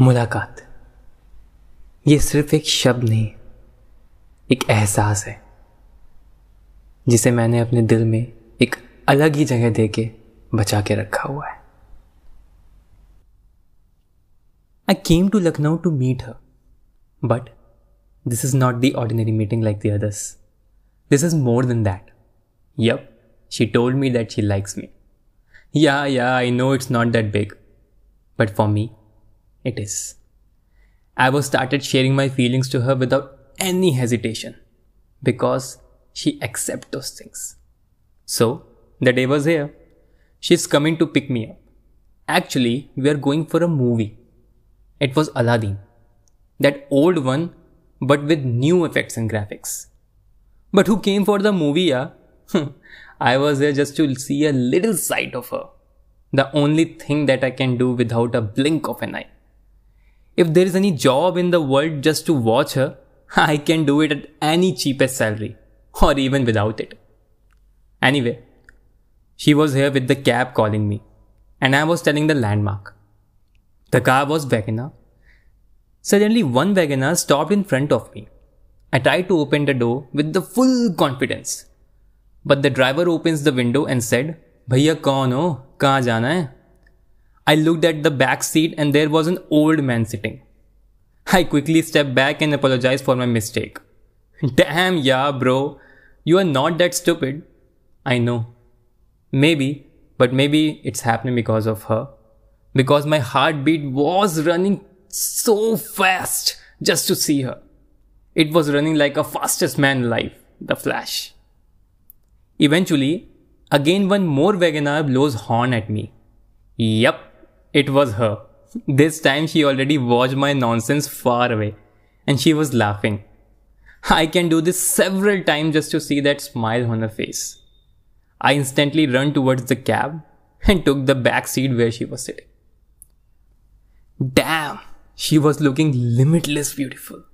मुलाकात। ये सिर्फ़ एक शब्द नहीं, एक एहसास है, जिसे मैंने अपने दिल में एक अलग ही जगह दे के बचा के रखा हुआ है। I came to Lucknow to meet her but this is not the ordinary meeting like the others this is more than that yup she told me that she likes me yeah yeah I know it's not that big but for me it is. I was started sharing my feelings to her without any hesitation because she accepts those things. So the day was here. She's coming to pick me up. Actually, we are going for a movie. It was Aladdin. That old one, but with new effects and graphics. But who came for the movie, yeah? I was there just to see a little sight of her. The only thing that I can do without a blink of an eye. If there is any job in the world just to watch her, I can do it at any cheapest salary, or even without it. Anyway, she was here with the cab calling me, and I was telling the landmark. The car was WagonR. Suddenly, one WagonR stopped in front of me. I tried to open the door with the full confidence. But the driver opens the window and said, भैया कौन हो कहाँ जाना है I looked at the back seat and there was an old man sitting. I quickly stepped back and apologized for my mistake. Damn, yeah, bro. You are not that stupid. I know. Maybe, but maybe it's happening because of her. Because my heartbeat was running so fast just to see her. It was running like a fastest man alive, the Flash. Eventually, again one more WagonR blows horn at me. Yup, it was her. This time she already watched my nonsense far away and she was laughing. I can do this several times just to see that smile on her face. I instantly ran towards the cab and took the back seat where she was sitting. Damn, she was looking limitless beautiful.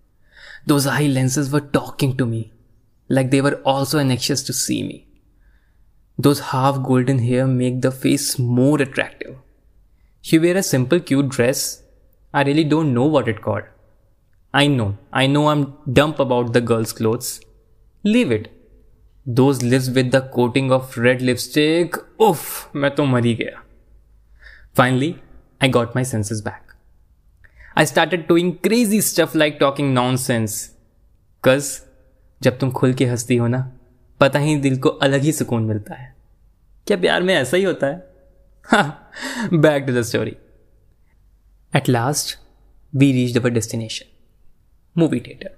Those eye lenses were talking to me, like they were also anxious to see me. Those half golden hair make the face more attractive. She wear a simple cute dress. I really don't know what it called. I know, I know I'm dumb about the girl's clothes. Leave it. Those lips with the coating of red lipstick. Oof, मैं तो मर गया. Finally, I got my senses back. I started doing crazy stuff like talking nonsense. Cause जब तुम खुल के हंसती हो ना पता ही दिल को अलग ही सुकून मिलता है क्या प्यार में ऐसा ही होता है Back to the story. At last, we reached our destination. Movie theater.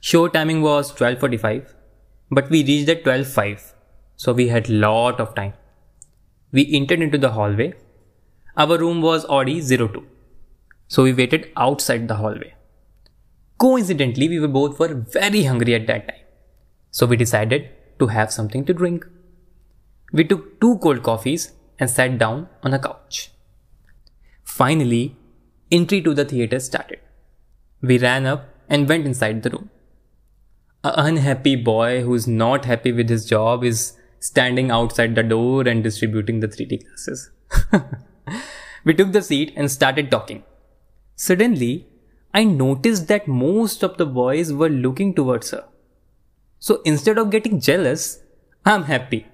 Show timing was 12:45, but we reached at 12:05, so we had lot of time. We entered into the hallway. Our room was Audi 02, so we waited outside the hallway. Coincidentally, we were both were very hungry at that time, so we decided to have something to drink. We took two cold coffees and sat down on a couch. Finally, entry to the theater started. We ran up and went inside the room. An unhappy boy who's not happy with his job is standing outside the door and distributing the 3D glasses. we took the seat and started talking. Suddenly, I noticed that most of the boys were looking towards her. So instead of getting jealous, I'm happy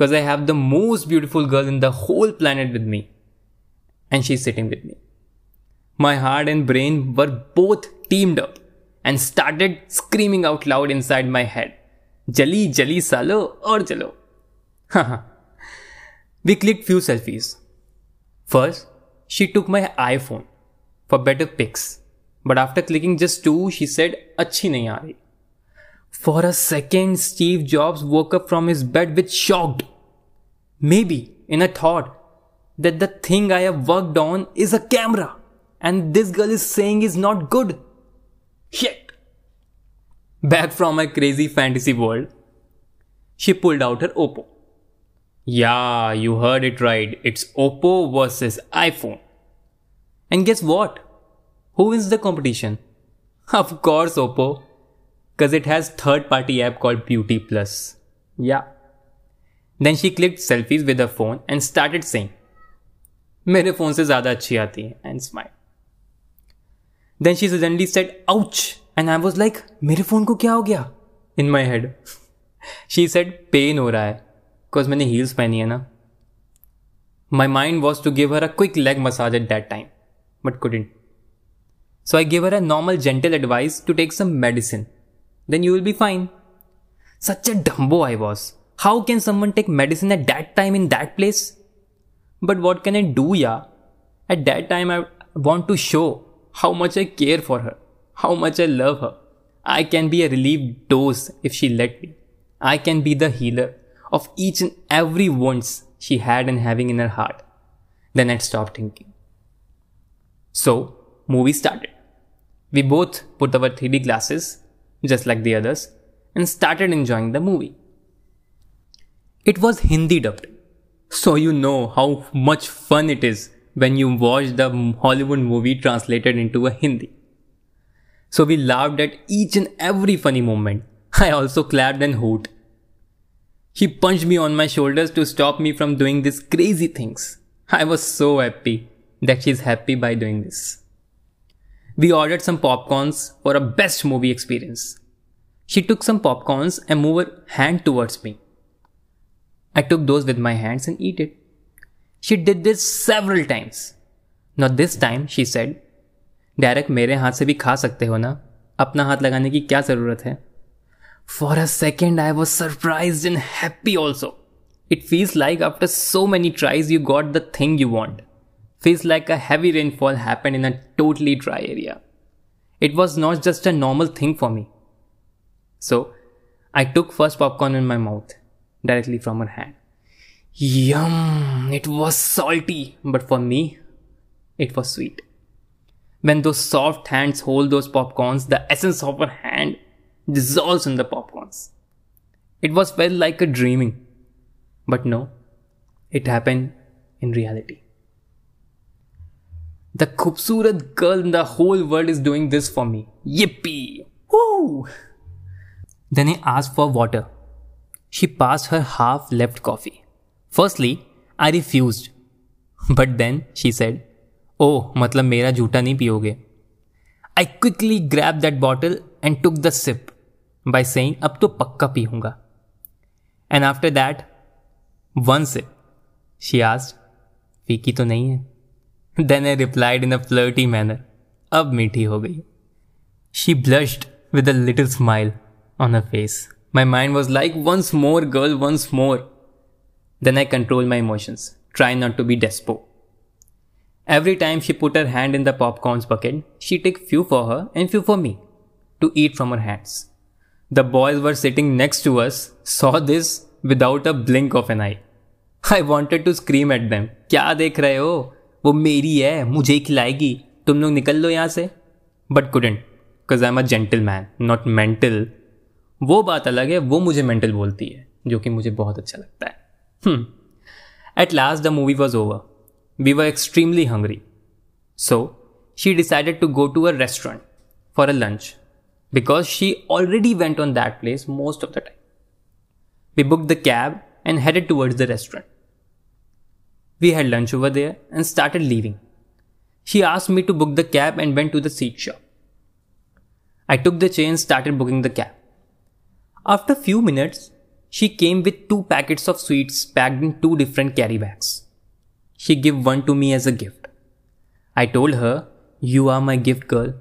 because I have the most beautiful girl in the whole planet with me. And she's sitting with me. My heart and brain were both teamed up and started screaming out loud inside my head. Jali jali salo or jalo. we clicked few selfies. First, she took my iPhone for better pics. But after clicking just two, she said, Achhi nahi aa For a second, Steve Jobs woke up from his bed with shocked, maybe in a thought that the thing I have worked on is a camera and this girl is saying is not good. Shit. Back from my crazy fantasy world, she pulled out her Oppo. Yeah, you heard it right. It's Oppo versus iPhone. And guess what? Who wins the competition? Of course, Oppo because it has third party app called Beauty Plus. Yeah. Then she click selfies with a phone and started saying मेरे phone से ज़्यादा अच्छी आती है and smile then she suddenly said ouch and I was like मेरे phone को क्या हो गया? In my head she said pain हो रहा है बिकॉज़ मैंने हील्स पहनी है ना. My mind was to give her a quick leg massage at that time but couldn't so I give her a normal gentle advice to take some medicine then you will be fine such a dumbo I was How can someone take medicine at that time in that place? But what can I do, yeah? At that time, I want to show how much I care for her, how much I love her. I can be a relief dose if she let me. I can be the healer of each and every wounds she had and having in her heart. Then I'd stop thinking. So, movie started. We both put our 3D glasses, just like the others, and started enjoying the movie. It was Hindi dubbed, so you know how much fun it is when you watch the Hollywood movie translated into a Hindi. So we laughed at each and every funny moment. I also clapped and hooted. He punched me on my shoulders to stop me from doing these crazy things. I was so happy that she's happy by doing this. We ordered some popcorns for a best movie experience. She took some popcorns and moved her hand towards me. I took those with my hands and eat it. She did this several times. Not this time, she said. Direct मेरे हाथ से भी खा सकते हो ना अपना हाथ लगाने की क्या ज़रूरत है For a second, I was surprised and happy also. It feels like after so many tries, you got the thing you want feels like a heavy rainfall happened in a totally dry area. It was not just a normal thing for me. So, I took first popcorn in my mouth, directly from her hand. Yum! It was salty, but for me, it was sweet. When those soft hands hold those popcorns, the essence of her hand dissolves in the popcorns. It was felt like a dreaming. But no, it happened in reality. The khubsurat girl in the whole world is doing this for me. Yippee! Woo! Then I asked for water. She passed her half left coffee. Firstly, I refused. But then she said, Oh, मतलब मेरा झूठा नहीं पियोगे. I quickly grabbed that bottle and took the sip by saying, अब तो पक्का पीऊँगा. And after that, one sip, she asked, फीकी तो नहीं है? Then I replied in a flirty manner, अब मीठी हो गई. She blushed with a little smile on her face. My mind was like, once more, girl, once more. Then I controlled my emotions, try not to be despo. Every time she put her hand in the popcorns bucket, she took few for her and few for me to eat from her hands. The boys were sitting next to us, saw this without a blink of an eye. I wanted to scream at them. क्या देख रहे हो वो मेरी है मुझे खिलाएगी तुम लोग निकल लो यहाँ से but couldn't because I am a gentleman not mental वो बात अलग है, वो मुझे मेंटल बोलती है, जो कि मुझे बहुत अच्छा लगता है at last the movie was over we were extremely hungry so she decided to go to a restaurant for a lunch because she already went on that place most of the time we book the cab and headed towards the restaurant We had lunch over there and started leaving. She asked me to book the cab and went to the seat shop. I took the chain and started booking the cab. After a few minutes, she came with two packets of sweets packed in two different carry bags. She gave one to me as a gift. I told her, You are my gift girl.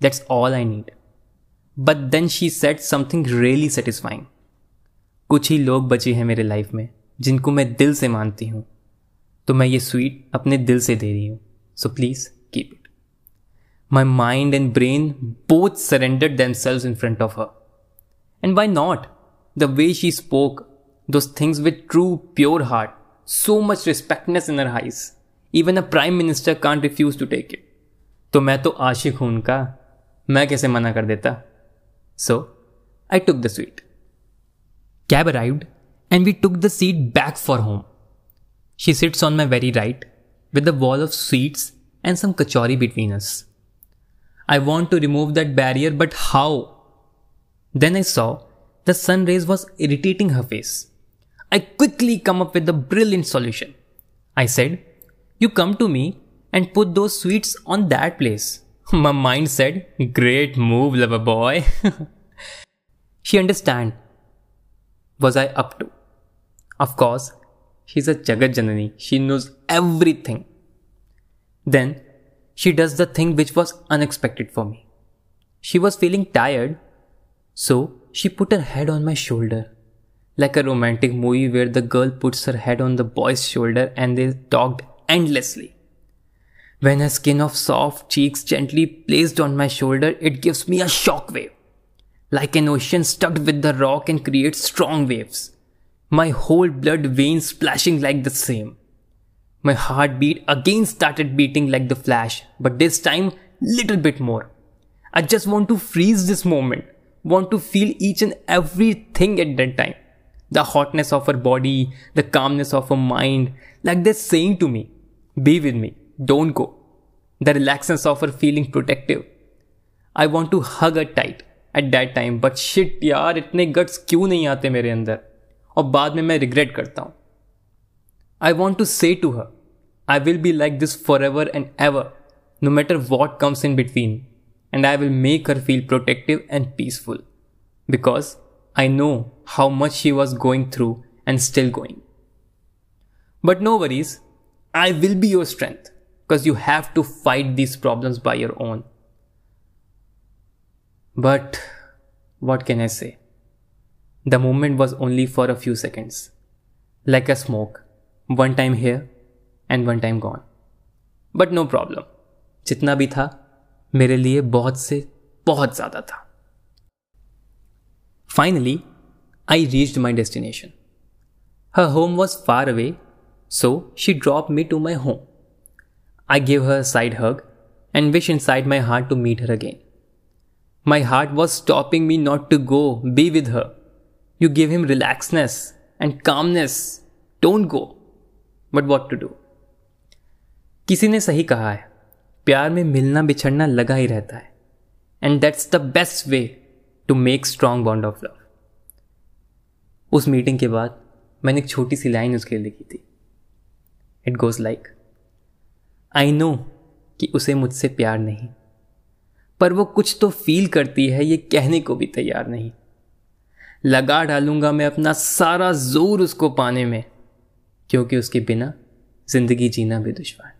That's all I need. But then she said something really satisfying. कुछ ही लोग बचे हैं मेरे life में जिनको मैं दिल से मानती हूँ तो मैं ये स्वीट अपने दिल से दे रही हूँ so please keep it my mind and brain both surrendered themselves in front of her and why not the way she spoke those things with true pure heart so much रिस्पेक्टनेस in her highs even a prime minister can't refuse to take it तो मैं तो आशिक हूं उनका मैं कैसे मना कर देता so I took the sweet cab arrived and we took the seat back for home She sits on my very right, with a wall of sweets and some kachori between us. I want to remove that barrier, but how? Then I saw the sun rays was irritating her face. I quickly come up with a brilliant solution. I said, You come to me and put those sweets on that place. My mind said, Great move, lover boy. she understand. Was I up to? Of course, she's a Jagat Janani. She knows everything. Then she does the thing which was unexpected for me. She was feeling tired, so she put her head on my shoulder. Like a romantic movie where the girl puts her head on the boy's shoulder and they talked endlessly. When her skin of soft cheeks gently placed on my shoulder, it gives me a shock wave. Like an ocean stuck with the rock and creates strong waves. My whole blood veins splashing like the same. My heartbeat again started beating like the flash, but this time little bit more. I just want to freeze this moment, want to feel each and everything at that time. The hotness of her body, the calmness of her mind, like they're saying to me, be with me, don't go. The relaxedness of her feeling protective. I want to hug her tight at that time, but shit यार इतने guts क्यों नहीं आते मेरे अंदर और बाद में मैं regret करता हूँ I want to say to her, I will be like this forever and ever, no matter what comes in between, and I will make her feel protective and peaceful. Because I know how much she was going through and still going. But no worries, I will be your strength because you have to fight these problems by your own. But what can I say? The moment was only for a few seconds. Like a smoke. One time here and one time gone. But no problem. जितना भी था मेरे लिए बहुत से, बहुत ज़्यादा था। Finally I reach my destination her home was far away so she drop me to my home I give her side hug and wish inside my heart to meet her again my heart was stopping me not to go be with her you give him relaxness and calmness don't go but what to do किसी ने सही कहा है। प्यार में मिलना बिछड़ना लगा ही रहता है। And that's the best way to make strong bond of love उस मीटिंग के बाद मैंने एक छोटी सी लाइन उसके लिए लिखी थी। It goes like I know कि उसे मुझसे प्यार नहीं, पर वो कुछ तो फील करती है, ये कहने को भी तैयार नहीं। लगा डालूँगा मैं अपना सारा ज़ोर उसको पाने में, क्योंकि उसके बिना ज़िंदगी जीना भी दुश्वार